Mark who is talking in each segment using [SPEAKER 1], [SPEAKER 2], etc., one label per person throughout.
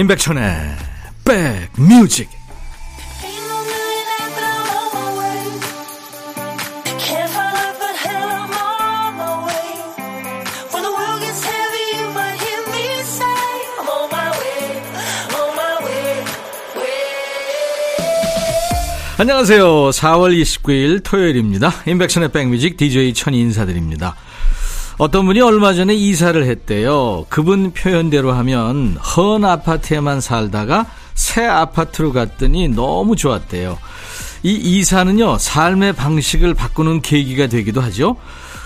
[SPEAKER 1] 임백천의 백뮤직 안녕하세요. 4월 29일 토요일입니다. 임백천의 백뮤직 DJ 천이 인사드립니다. 어떤 분이 얼마 전에 이사를 했대요. 그분 표현대로 하면 헌 아파트에만 살다가 새 아파트로 갔더니 너무 좋았대요. 이 이사는요, 삶의 방식을 바꾸는 계기가 되기도 하죠.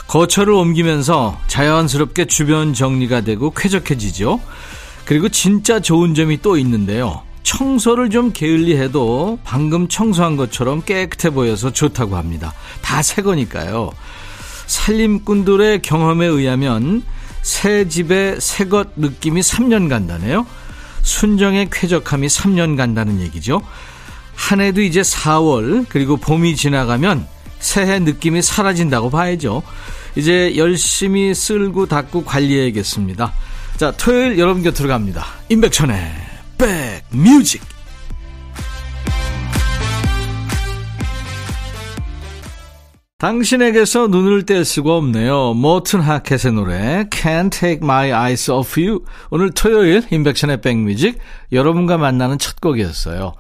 [SPEAKER 1] 거처를 옮기면서 자연스럽게 주변 정리가 되고 쾌적해지죠. 그리고 진짜 좋은 점이 또 있는데요. 청소를 좀 게을리 해도 방금 청소한 것처럼 깨끗해 보여서 좋다고 합니다. 다 새 거니까요. 살림꾼들의 경험에 의하면 새 집에 새 것 느낌이 3년 간다네요. 순정의 쾌적함이 3년 간다는 얘기죠. 한 해도 이제 4월 그리고 봄이 지나가면 새해 느낌이 사라진다고 봐야죠. 이제 열심히 쓸고 닦고 관리해야겠습니다. 자, 토요일 여러분 곁으로 갑니다. 임백천의 백뮤직 당신에게서 눈을 뗄 수가 없네요. 모튼 하켓의 노래 Can't Take My Eyes Off You 오늘 토요일 인백션의 백뮤직 여러분과 만나는 첫 곡이었어요.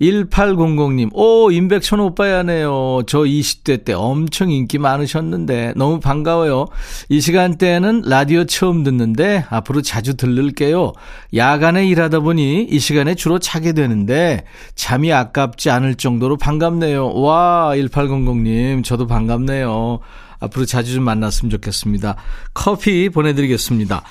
[SPEAKER 1] 1800님, 오, 임백천 오빠야네요. 저 20대 때 엄청 인기 많으셨는데, 너무 반가워요. 이 시간대에는 라디오 처음 듣는데, 앞으로 자주 들를게요. 야간에 일하다 보니 이 시간에 주로 자게 되는데, 잠이 아깝지 않을 정도로 반갑네요. 와, 1800님, 저도 반갑네요. 앞으로 자주 좀 만났으면 좋겠습니다. 커피 보내드리겠습니다.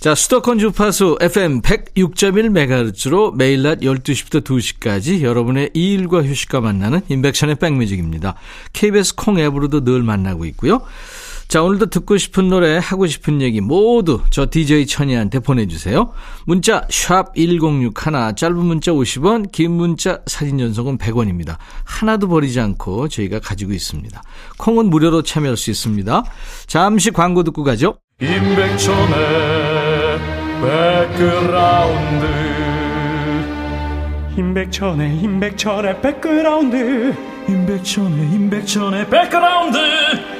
[SPEAKER 1] 자, 수도권 주파수 FM 106.1MHz로 매일 낮 12시부터 2시까지 여러분의 일과 휴식과 만나는 인백션의 백뮤직입니다. KBS 콩 앱으로도 늘 만나고 있고요. 자, 오늘도 듣고 싶은 노래, 하고 싶은 얘기 모두 저 DJ 천이한테 보내주세요. 문자, 샵 1061, 짧은 문자 50원, 긴 문자, 사진 전송은 100원입니다. 하나도 버리지 않고 저희가 가지고 있습니다. 콩은 무료로 참여할 수 있습니다. 잠시 광고 듣고 가죠.
[SPEAKER 2] 임백천의 백그라운드 임백천의 임백천의 백그라운드 임백천의 임백천의 백그라운드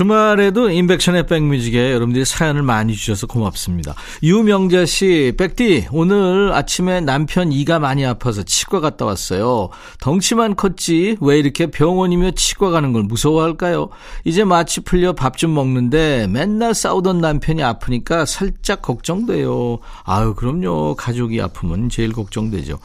[SPEAKER 1] 주말에도 인백션의 백뮤직에 여러분들이 사연을 많이 주셔서 고맙습니다. 유명자 씨, 백디, 오늘 아침에 남편 이가 많이 아파서 치과 갔다 왔어요. 덩치만 컸지, 왜 이렇게 병원이며 치과 가는 걸 무서워할까요? 이제 마취 풀려 밥 좀 먹는데 맨날 싸우던 남편이 아프니까 살짝 걱정돼요. 아유, 그럼요. 가족이 아프면 제일 걱정되죠.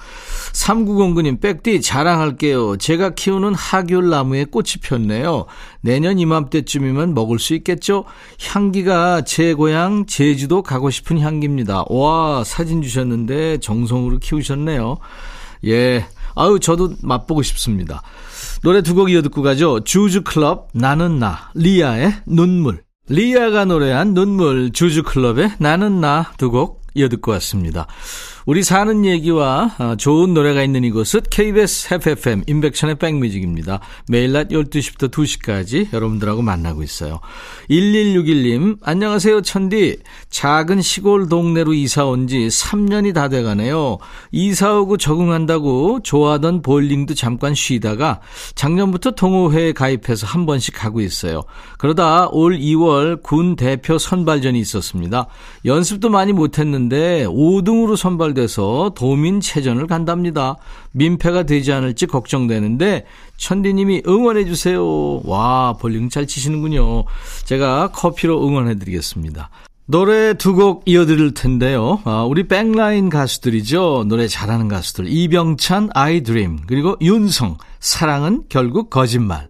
[SPEAKER 1] 3909님, 백디, 자랑할게요. 제가 키우는 하귤 나무에 꽃이 폈네요. 내년 이맘때쯤이면 먹을 수 있겠죠? 향기가 제 고향 제주도 가고 싶은 향기입니다. 와, 사진 주셨는데 정성으로 키우셨네요. 예. 아유, 저도 맛보고 싶습니다. 노래 두 곡 이어 듣고 가죠. 주주클럽, 나는 나, 리아의 눈물. 리아가 노래한 눈물, 주주클럽의 나는 나 두 곡 이어 듣고 왔습니다. 우리 사는 얘기와 어, 좋은 노래가 있는 이곳은 KBS FFM 인백션의 백뮤직입니다. 매일 낮 12시부터 2시까지 여러분들하고 만나고 있어요. 1161님 안녕하세요 천디. 작은 시골 동네로 이사 온 지 3년이 다 돼가네요. 이사 오고 적응한다고 좋아하던 볼링도 잠깐 쉬다가 작년부터 동호회에 가입해서 한 번씩 가고 있어요. 그러다 올 2월 군 대표 선발전이 있었습니다. 연습도 많이 못했는데 5등으로 선발 돼서 도민 체전을 간답니다. 민폐가 되지 않을지 걱정되는데 천디님이 응원해 주세요. 와 볼링 잘 치시는군요. 제가 커피로 응원해 드리겠습니다. 노래 두 곡 이어드릴 텐데요. 아, 우리 백라인 가수들이죠. 노래 잘하는 가수들. 이병찬, 아이드림, 그리고 윤성, 사랑은 결국 거짓말.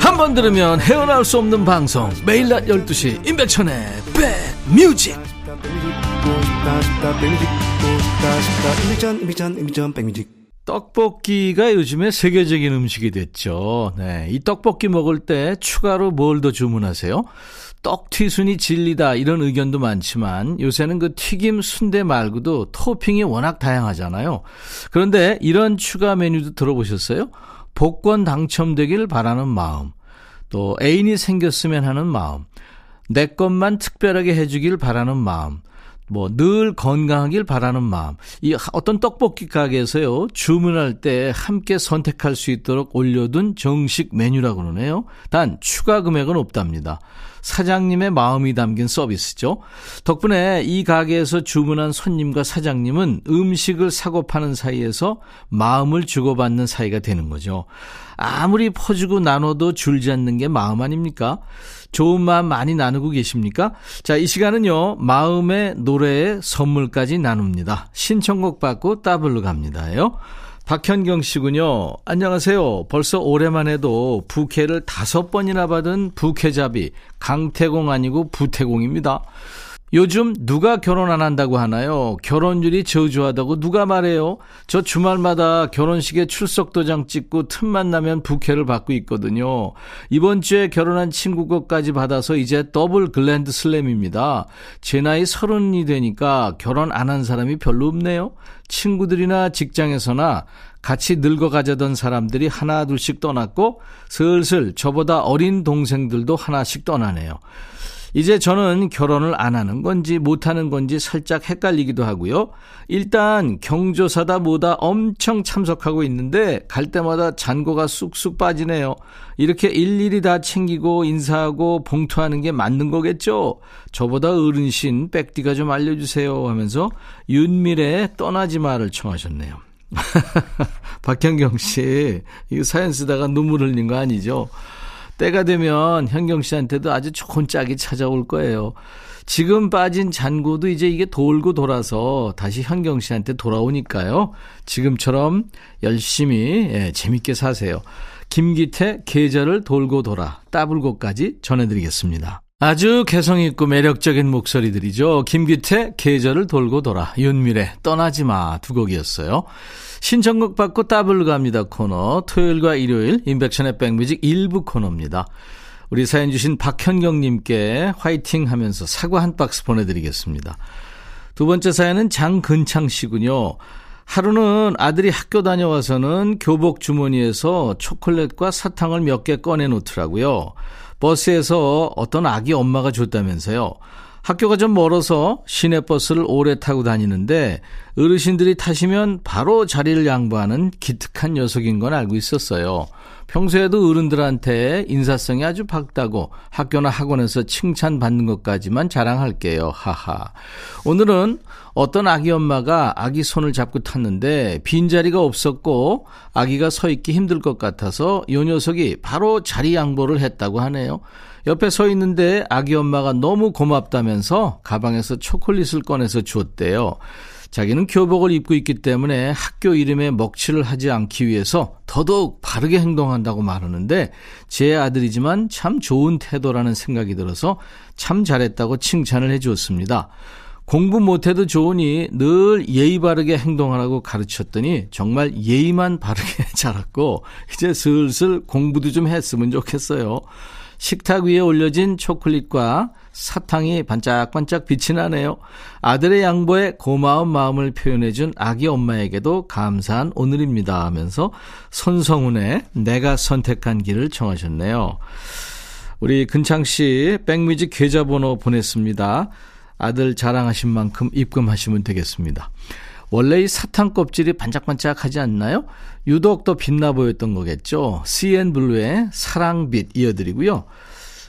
[SPEAKER 1] 한 번 들으면 헤어나올 수 없는 방송 매일 낮 12시 임백천의 백뮤직 떡볶이가 요즘에 세계적인 음식이 됐죠. 네. 이 떡볶이 먹을 때 추가로 뭘 더 주문하세요? 떡튀순이 진리다 이런 의견도 많지만 요새는 그 튀김 순대 말고도 토핑이 워낙 다양하잖아요. 그런데 이런 추가 메뉴도 들어보셨어요? 복권 당첨되길 바라는 마음, 또 애인이 생겼으면 하는 마음, 내 것만 특별하게 해주길 바라는 마음, 뭐 늘 건강하길 바라는 마음. 이 어떤 떡볶이 가게에서요 주문할 때 함께 선택할 수 있도록 올려둔 정식 메뉴라고 그러네요. 단 추가 금액은 없답니다. 사장님의 마음이 담긴 서비스죠. 덕분에 이 가게에서 주문한 손님과 사장님은 음식을 사고 파는 사이에서 마음을 주고받는 사이가 되는 거죠. 아무리 퍼주고 나눠도 줄지 않는 게 마음 아닙니까? 좋은 마음 많이 나누고 계십니까? 자, 이 시간은요, 마음의 노래에 선물까지 나눕니다. 신청곡 받고 따블로 갑니다요. 박현경 씨군요. 안녕하세요. 벌써 올해만 해도 부케를 다섯 번이나 받은 부케잡이 강태공 아니고 부태공입니다. 요즘 누가 결혼 안 한다고 하나요? 결혼율이 저조하다고 누가 말해요? 저 주말마다 결혼식에 출석 도장 찍고 틈만 나면 부케를 받고 있거든요. 이번 주에 결혼한 친구 것까지 받아서 이제 더블 그랜드 슬램입니다. 제 나이 서른이 되니까 결혼 안 한 사람이 별로 없네요. 친구들이나 직장에서나 같이 늙어가자던 사람들이 하나 둘씩 떠났고 슬슬 저보다 어린 동생들도 하나씩 떠나네요. 이제 저는 결혼을 안 하는 건지 못 하는 건지 살짝 헷갈리기도 하고요. 일단 경조사다 뭐다 엄청 참석하고 있는데 갈 때마다 잔고가 쑥쑥 빠지네요. 이렇게 일일이 다 챙기고 인사하고 봉투하는 게 맞는 거겠죠? 저보다 어른신 백디가 좀 알려주세요 하면서 윤미래의 떠나지 마를 청하셨네요. 박현경 씨, 이거 사연 쓰다가 눈물 흘린 거 아니죠? 때가 되면 현경 씨한테도 아주 좋은 짝이 찾아올 거예요. 지금 빠진 잔고도 이제 이게 돌고 돌아서 다시 현경 씨한테 돌아오니까요. 지금처럼 열심히 예, 재밌게 사세요. 김기태 계절을 돌고 돌아 따블곡까지 전해드리겠습니다. 아주 개성있고 매력적인 목소리들이죠. 김기태 계절을 돌고 돌아 윤미래 떠나지 마 두 곡이었어요. 신청곡 받고 따블 갑니다 코너 토요일과 일요일 인백션의 백뮤직 일부 코너입니다. 우리 사연 주신 박현경님께 화이팅 하면서 사과 한 박스 보내드리겠습니다. 두 번째 사연은 장근창 씨군요. 하루는 아들이 학교 다녀와서는 교복 주머니에서 초콜릿과 사탕을 몇 개 꺼내 놓더라고요. 버스에서 어떤 아기 엄마가 줬다면서요. 학교가 좀 멀어서 시내버스를 오래 타고 다니는데 어르신들이 타시면 바로 자리를 양보하는 기특한 녀석인 건 알고 있었어요. 평소에도 어른들한테 인사성이 아주 밝다고 학교나 학원에서 칭찬받는 것까지만 자랑할게요. 하하. 오늘은 어떤 아기 엄마가 아기 손을 잡고 탔는데 빈자리가 없었고 아기가 서 있기 힘들 것 같아서 요 녀석이 바로 자리 양보를 했다고 하네요. 옆에 서 있는데 아기 엄마가 너무 고맙다면서 가방에서 초콜릿을 꺼내서 주었대요. 자기는 교복을 입고 있기 때문에 학교 이름에 먹칠을 하지 않기 위해서 더더욱 바르게 행동한다고 말하는데 제 아들이지만 참 좋은 태도라는 생각이 들어서 참 잘했다고 칭찬을 해 주었습니다. 공부 못해도 좋으니 늘 예의 바르게 행동하라고 가르쳤더니 정말 예의만 바르게 자랐고 이제 슬슬 공부도 좀 했으면 좋겠어요. 식탁 위에 올려진 초콜릿과 사탕이 반짝반짝 빛이 나네요. 아들의 양보에 고마운 마음을 표현해준 아기 엄마에게도 감사한 오늘입니다 하면서 손성훈의 내가 선택한 길을 청하셨네요. 우리 근창 씨 백뮤직 계좌번호 보냈습니다. 아들 자랑하신 만큼 입금하시면 되겠습니다. 원래 이 사탕 껍질이 반짝반짝하지 않나요? 유독 더 빛나 보였던 거겠죠. CN 블루의 사랑빛 이어드리고요.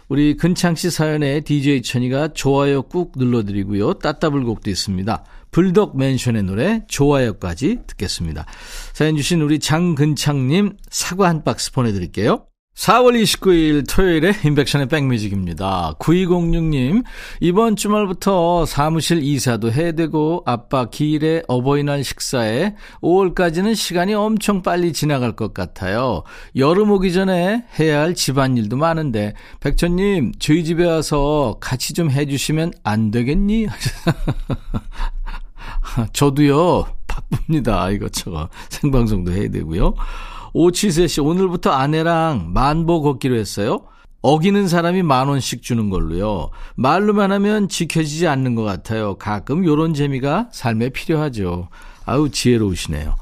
[SPEAKER 1] 우리 근창 씨 사연에 DJ 천이가 좋아요 꾹 눌러드리고요. 따따블곡도 있습니다. 불덕 맨션의 노래 좋아요까지 듣겠습니다. 사연 주신 우리 장근창님 사과 한 박스 보내드릴게요. 4월 29일 토요일에 인백션의 백뮤직입니다. 9206님, 이번 주말부터 사무실 이사도 해야 되고, 아빠 기일에 어버이날 식사에 5월까지는 시간이 엄청 빨리 지나갈 것 같아요. 여름 오기 전에 해야 할 집안일도 많은데, 백천님, 저희 집에 와서 같이 좀 해주시면 안 되겠니? 저도요, 바쁩니다. 이것저것. 생방송도 해야 되고요. 오치세 씨, 오늘부터 아내랑 만보 걷기로 했어요. 어기는 사람이 만 원씩 주는 걸로요. 말로만 하면 지켜지지 않는 것 같아요. 가끔 요런 재미가 삶에 필요하죠. 아우, 지혜로우시네요.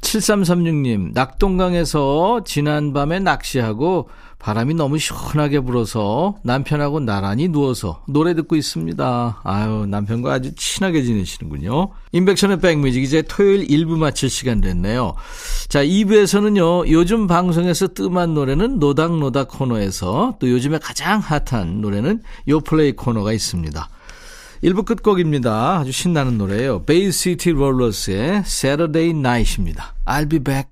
[SPEAKER 1] 7336님, 낙동강에서 지난밤에 낚시하고 바람이 너무 시원하게 불어서 남편하고 나란히 누워서 노래 듣고 있습니다. 아유, 남편과 아주 친하게 지내시는군요. 인백션의 백뮤직 이제 토요일 1부 마칠 시간 됐네요. 자, 2부에서는요, 요즘 방송에서 뜸한 노래는 노닥노닥 코너에서 또 요즘에 가장 핫한 노래는 요플레이 코너가 있습니다. 1부 끝곡입니다. 아주 신나는 노래예요. 베이시티 롤러스의 Saturday Night입니다. I'll be back.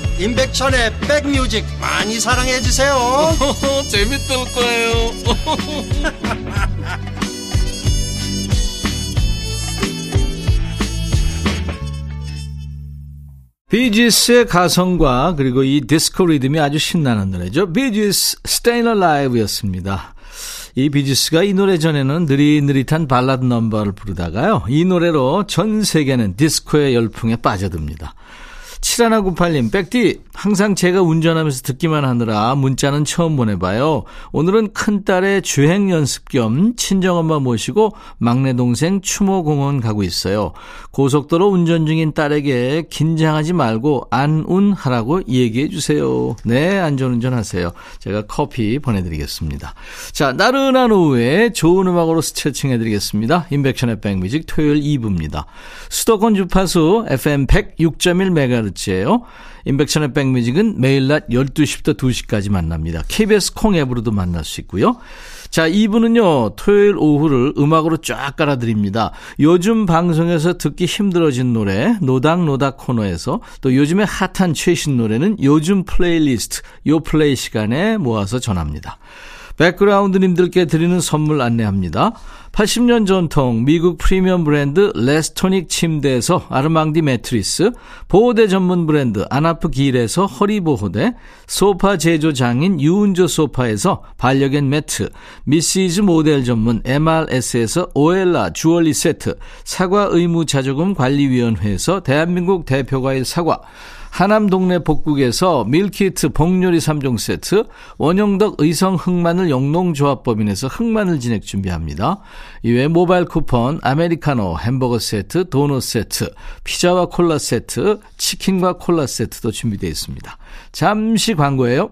[SPEAKER 3] 임백천의 백뮤직 많이 사랑해 주세요
[SPEAKER 1] 재밌을 거예요 비지스의 가성과 그리고 이 디스코 리듬이 아주 신나는 노래죠. 비지스 Stayin' Alive였습니다. 이 비지스가 이 노래 전에는 느릿느릿한 발라드 넘버를 부르다가요. 이 노래로 전 세계는 디스코의 열풍에 빠져듭니다. 7198님, 백디, 항상 제가 운전하면서 듣기만 하느라 문자는 처음 보내봐요. 오늘은 큰딸의 주행 연습 겸 친정엄마 모시고 막내 동생 추모공원 가고 있어요. 고속도로 운전 중인 딸에게 긴장하지 말고 안운하라고 얘기해 주세요. 네, 안전운전 하세요. 제가 커피 보내드리겠습니다. 자, 나른한 오후에 좋은 음악으로 스트레칭 해드리겠습니다. 인백션의 백뮤직 토요일 2부입니다. 수도권 주파수 FM 106.1MHz 예요. 인백션의 백뮤직은 매일 낮 12시부터 2시까지 만납니다. KBS 콩 앱으로도 만날 수 있고요. 자, 2부는요, 토요일 오후를 음악으로 쫙 깔아드립니다. 요즘 방송에서 듣기 힘들어진 노래, 노닥노닥 코너에서 또 요즘에 핫한 최신 노래는 요즘 플레이리스트, 요 플레이 시간에 모아서 전합니다. 백그라운드님들께 드리는 선물 안내합니다. 80년 전통 미국 프리미엄 브랜드 레스토닉 침대에서 아르망디 매트리스, 보호대 전문 브랜드 아나프 길에서 허리보호대, 소파 제조 장인 유운조 소파에서 반려견 매트, 미시즈 모델 전문 MRS에서 오엘라 주얼리 세트, 사과 의무 자조금 관리위원회에서 대한민국 대표과일 사과, 하남 동네 복국에서 밀키트 복요리 3종 세트, 원형덕 의성 흑마늘 영농조합법인에서 흑마늘 진액 준비합니다. 이외에 모바일 쿠폰, 아메리카노, 햄버거 세트, 도넛 세트, 피자와 콜라 세트, 치킨과 콜라 세트도 준비되어 있습니다. 잠시 광고예요.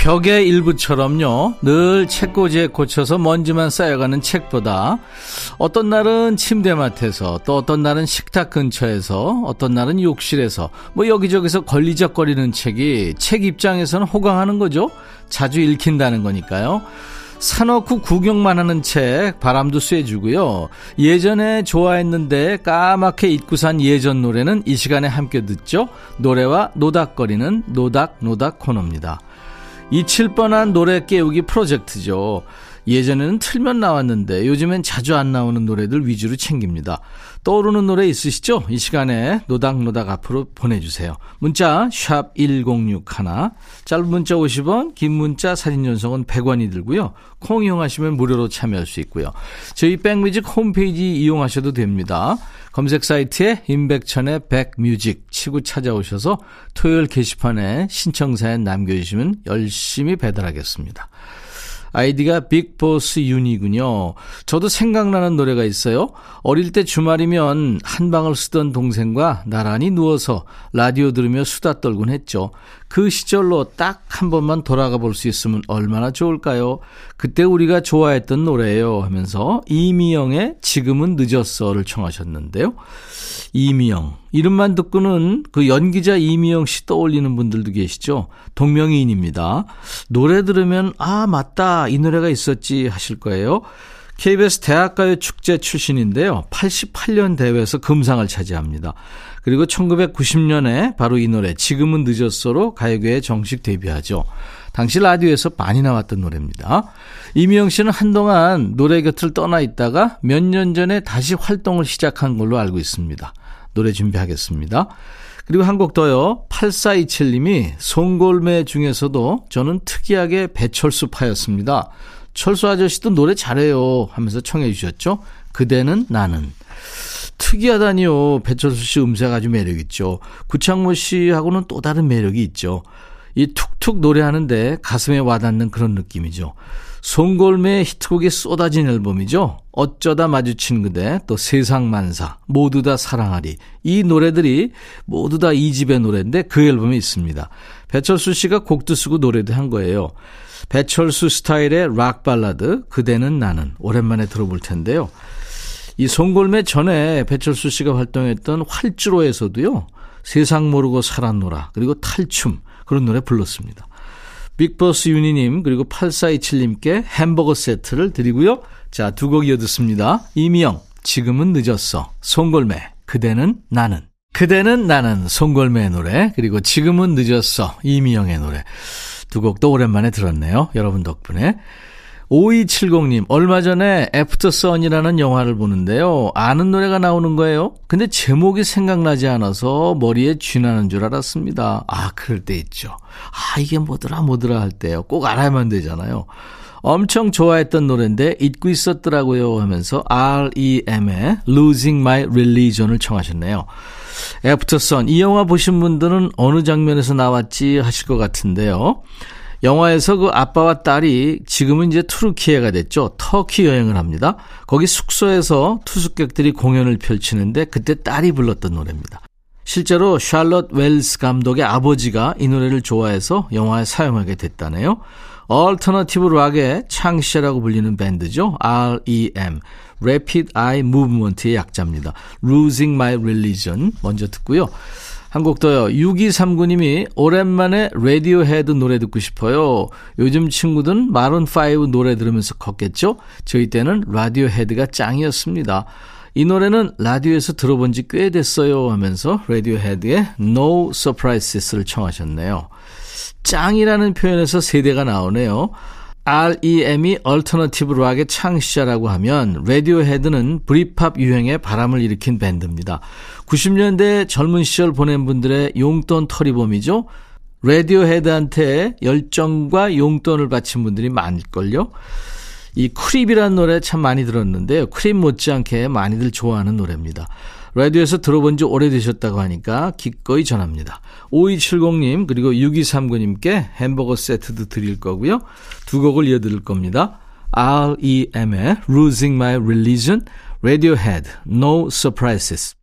[SPEAKER 1] 벽의 일부처럼요. 늘 책꽂이에 꽂혀서 먼지만 쌓여가는 책보다 어떤 날은 침대맡에서 또 어떤 날은 식탁 근처에서 어떤 날은 욕실에서 뭐 여기저기서 걸리적거리는 책이 책 입장에서는 호강하는 거죠. 자주 읽힌다는 거니까요. 사놓고 구경만 하는 책 바람도 쐬주고요. 예전에 좋아했는데 까맣게 잊고 산 예전 노래는 이 시간에 함께 듣죠. 노래와 노닥거리는 노닥노닥 코너입니다. 뻔한 노래 깨우기 프로젝트죠. 예전에는 틀면 나왔는데 요즘엔 자주 안 나오는 노래들 위주로 챙깁니다. 떠오르는 노래 있으시죠? 이 시간에 노닥노닥 앞으로 보내주세요. 문자 1061, 짧은 문자 50원, 긴 문자 사진 전송은 100원이 들고요. 콩 이용하시면 무료로 참여할 수 있고요. 저희 백뮤직 홈페이지 이용하셔도 됩니다. 검색 사이트에 임백천의 백뮤직 치고 찾아오셔서 토요일 게시판에 신청사연 남겨주시면 열심히 배달하겠습니다. 아이디가 빅보스 윤이군요. 저도 생각나는 노래가 있어요. 어릴 때 주말이면 한방을 쓰던 동생과 나란히 누워서 라디오 들으며 수다 떨곤 했죠. 그 시절로 딱 한 번만 돌아가 볼 수 있으면 얼마나 좋을까요? 그때 우리가 좋아했던 노래예요 하면서 이미영의 지금은 늦었어를 청하셨는데요. 이미영. 이름만 듣고는 그 연기자 이미영 씨 떠올리는 분들도 계시죠? 동명이인입니다. 노래 들으면, 아, 맞다. 이 노래가 있었지 하실 거예요. KBS 대학가요 축제 출신인데요. 88년 대회에서 금상을 차지합니다. 그리고 1990년에 바로 이 노래 지금은 늦었어로 가요계에 정식 데뷔하죠. 당시 라디오에서 많이 나왔던 노래입니다. 이미영 씨는 한동안 노래 곁을 떠나 있다가 몇 년 전에 다시 활동을 시작한 걸로 알고 있습니다. 노래 준비하겠습니다. 그리고 한 곡 더요. 8427님이 송골매 중에서도 저는 특이하게 배철수 파였습니다. 철수 아저씨도 노래 잘해요 하면서 청해 주셨죠. 그대는 나는. 특이하다니요. 배철수 씨 음색 아주 매력있죠. 구창모 씨하고는 또 다른 매력이 있죠. 이 툭툭 노래하는데 가슴에 와닿는 그런 느낌이죠. 송골매의 히트곡이 쏟아진 앨범이죠. 어쩌다 마주친 그대, 또 세상만사, 모두 다 사랑하리. 이 노래들이 모두 다 이 집의 노래인데 그 앨범에 있습니다. 배철수 씨가 곡도 쓰고 노래도 한 거예요. 배철수 스타일의 락 발라드, 그대는 나는. 오랜만에 들어볼 텐데요. 이 송골매 전에 배철수 씨가 활동했던 활주로에서도요. 세상 모르고 살았노라. 그리고 탈춤. 그런 노래 불렀습니다. 빅버스 유니님 그리고 8427님께 햄버거 세트를 드리고요. 자, 두 곡 이어 듣습니다. 이미영, 지금은 늦었어. 송골매, 그대는 나는. 그대는 나는 송골매의 노래 그리고 지금은 늦었어 이미영의 노래 두 곡도 오랜만에 들었네요. 여러분 덕분에 5270님, 얼마 전에 애프터 선이라는 영화를 보는데요. 아는 노래가 나오는 거예요. 근데 제목이 생각나지 않아서 머리에 쥐나는 줄 알았습니다. 아, 그럴 때 있죠. 아, 이게 뭐더라, 뭐더라 할 때요. 꼭 알아야만 되잖아요. 엄청 좋아했던 노래인데 잊고 있었더라고요 하면서 REM의 Losing My Religion을 청하셨네요. 애프터 선, 이 영화 보신 분들은 어느 장면에서 나왔지 하실 것 같은데요. 영화에서 그 아빠와 딸이 지금은 이제 튀르키예가 됐죠. 터키 여행을 합니다. 거기 숙소에서 투숙객들이 공연을 펼치는데 그때 딸이 불렀던 노래입니다. 실제로 샬럿 웰스 감독의 아버지가 이 노래를 좋아해서 영화에 사용하게 됐다네요. 얼터너티브 락의 창시라고 불리는 밴드죠. REM, Rapid Eye Movement의 약자입니다. Losing My Religion 먼저 듣고요. 한 곡 더요. 6239님이 오랜만에 라디오 헤드 노래 듣고 싶어요. 요즘 친구들은 마룬5 노래 들으면서 컸겠죠? 저희 때는 라디오 헤드가 짱이었습니다. 이 노래는 라디오에서 들어본 지 꽤 됐어요 하면서 라디오 헤드의 No Surprises를 청하셨네요. 짱이라는 표현에서 세대가 나오네요. REM이 alternative rock의 창시자라고 하면 라디오 헤드는 브리팝 유행에 바람을 일으킨 밴드입니다. 90년대 젊은 시절 보낸 분들의 용돈 털이범이죠. 라디오 헤드한테 열정과 용돈을 바친 분들이 많을걸요. 이 Creep이라는 노래 참 많이 들었는데요. Creep 못지않게 많이들 좋아하는 노래입니다. 라디오에서 들어본 지 오래되셨다고 하니까 기꺼이 전합니다. 5270님 그리고 6239님께 햄버거 세트도 드릴 거고요. 두 곡을 이어드릴 겁니다. REM의 Losing My Religion, Radiohead, No Surprises.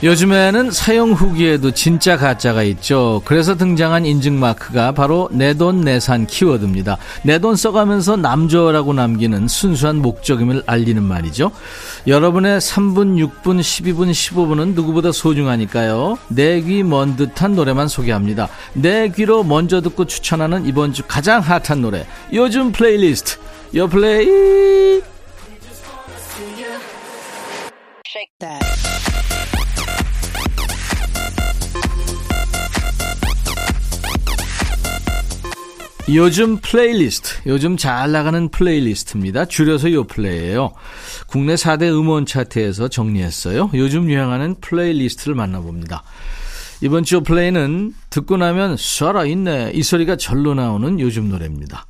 [SPEAKER 1] 요즘에는 사용 후기에도 진짜 가짜가 있죠. 그래서 등장한 인증 마크가 바로 내돈 내산 키워드입니다. 내 돈 써가면서 남 좋으라고 남기는 순수한 목적임을 알리는 말이죠. 여러분의 3분, 6분, 12분, 15분은 누구보다 소중하니까요. 내 귀 먼 듯한 노래만 소개합니다. 내 귀로 먼저 듣고 추천하는 이번 주 가장 핫한 노래. 요즘 플레이리스트. 요 플레이. 요즘 플레이리스트, 요즘 잘 나가는 playlist입니다. 줄여서 요플레이예요. 국내 4대 음원 차트에서 정리했어요. 요즘 유행하는 playlist를 만나봅니다. 이번 주 플레이는 듣고 나면 살아있네 이 소리가 절로 나오는 요즘 노래입니다.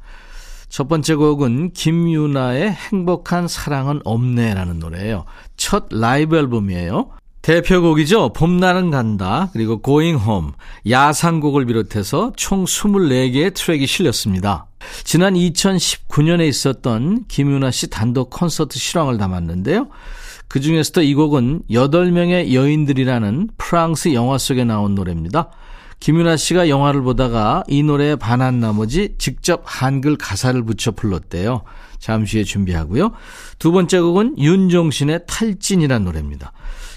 [SPEAKER 1] 첫 번째 곡은 김윤아의 행복한 사랑은 없네라는 노래예요. 첫 라이브 앨범이에요. 대표곡이죠. 봄날은 간다. 그리고 Going Home. 야상곡을 비롯해서 총 24개의 트랙이 실렸습니다. 지난 2019년에 있었던 김윤아 씨 단독 콘서트 실황을 담았는데요. 그 중에서도 이 곡은 8명의 여인들이라는 프랑스 영화 속에 나온 노래입니다. 김윤아 씨가 영화를 보다가 이 노래에 반한 나머지 직접 한글 가사를 붙여 불렀대요. 잠시 후에 준비하고요. 두 번째 곡은 윤종신의 탈진이라는 노래입니다.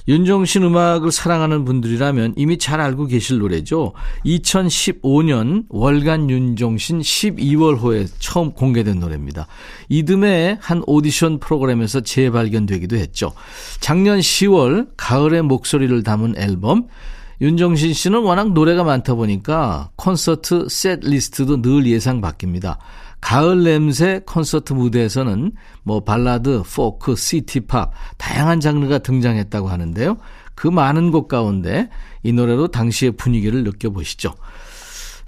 [SPEAKER 1] 윤종신 음악을 사랑하는 분들이라면 이미 잘 알고 계실 노래죠. 2015년 월간 윤종신 12월호에 처음 공개된 노래입니다. 이듬해 한 오디션 프로그램에서 재발견되기도 했죠. 작년 10월 가을의 목소리를 담은 앨범 윤종신 씨는 워낙 노래가 많다 보니까 콘서트 셋 리스트도 늘 예상 바뀝니다. 가을 냄새 콘서트 무대에서는 뭐 발라드, 포크, city pop 다양한 장르가 등장했다고 하는데요. 그 많은 곡 가운데 이 노래로 당시의 분위기를 느껴보시죠.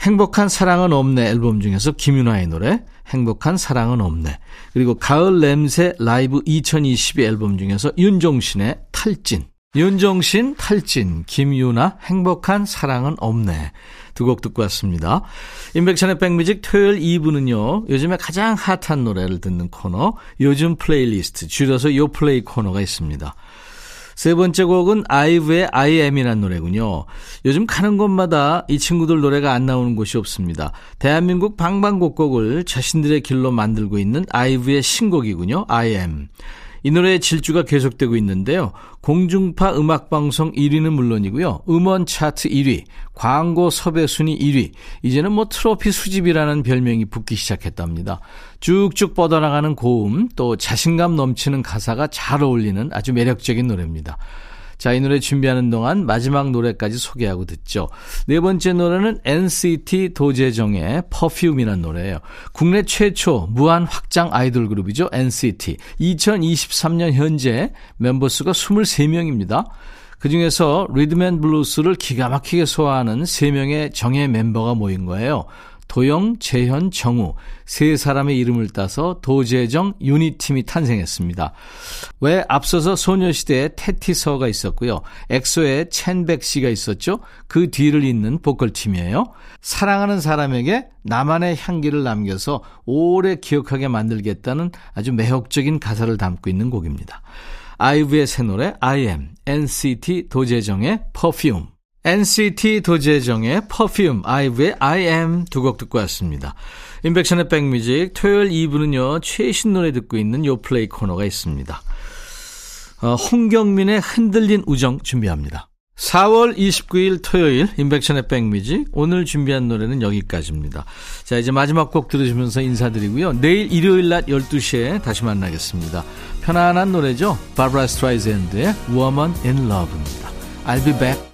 [SPEAKER 1] 행복한 사랑은 없네 앨범 중에서 김윤아의 노래 행복한 사랑은 없네 그리고 가을 냄새 라이브 2022 앨범 중에서 윤종신의 탈진 윤종신 탈진 김윤아 행복한 사랑은 없네 두 곡 듣고 왔습니다. 임백천의 백뮤직 토요일 2부는요. 요즘에 가장 핫한 노래를 듣는 코너 요즘 플레이리스트 줄여서 요플레이 코너가 있습니다. 세 번째 곡은 아이브의 I am이라는 노래군요. 요즘 가는 곳마다 이 친구들 노래가 안 나오는 곳이 없습니다. 대한민국 방방곡곡을 자신들의 길로 만들고 있는 아이브의 신곡이군요. I am. 이 노래의 질주가 계속되고 있는데요. 공중파 음악방송 1위는 물론이고요. 음원 차트 1위, 광고 섭외 순위 1위, 이제는 뭐 트로피 수집이라는 별명이 붙기 시작했답니다. 쭉쭉 뻗어나가는 고음, 또 자신감 넘치는 가사가 잘 어울리는 아주 매력적인 노래입니다. 자, 이 노래 준비하는 동안 마지막 노래까지 소개하고 듣죠. 네 번째 노래는 NCT 도재정의 퍼퓸이라는 노래예요. 국내 최초 무한 확장 아이돌 그룹이죠. NCT. 2023년 현재 멤버 수가 23명입니다. 그 중에서 리듬 앤 블루스를 기가 막히게 소화하는 3명의 정예 멤버가 모인 거예요. 도영, 재현, 정우 세 사람의 이름을 따서 도재정 유닛 팀이 탄생했습니다. 왜 앞서서 소녀시대에 태티서가 있었고요. 엑소의 첸백시가 있었죠. 그 뒤를 잇는 보컬팀이에요. 사랑하는 사람에게 나만의 향기를 남겨서 오래 기억하게 만들겠다는 아주 매혹적인 가사를 담고 있는 곡입니다. 아이브의 새 노래 I am NCT 도재정의 Perfume NCT 도재정의 퍼퓸, 아이브의 I am 두 곡 듣고 왔습니다. 인백션의 백뮤직 토요일 2부는요. 최신 노래 듣고 있는 요플레이 코너가 있습니다. 어, 홍경민의 흔들린 우정 준비합니다. 4월 29일 토요일 인백션의 백뮤직 오늘 준비한 노래는 여기까지입니다. 자 이제 마지막 곡 들으시면서 인사드리고요. 내일 일요일 낮 12시에 다시 만나겠습니다. 편안한 노래죠. 바브라 스트라이즈앤드의 Woman in Love입니다. I'll be back.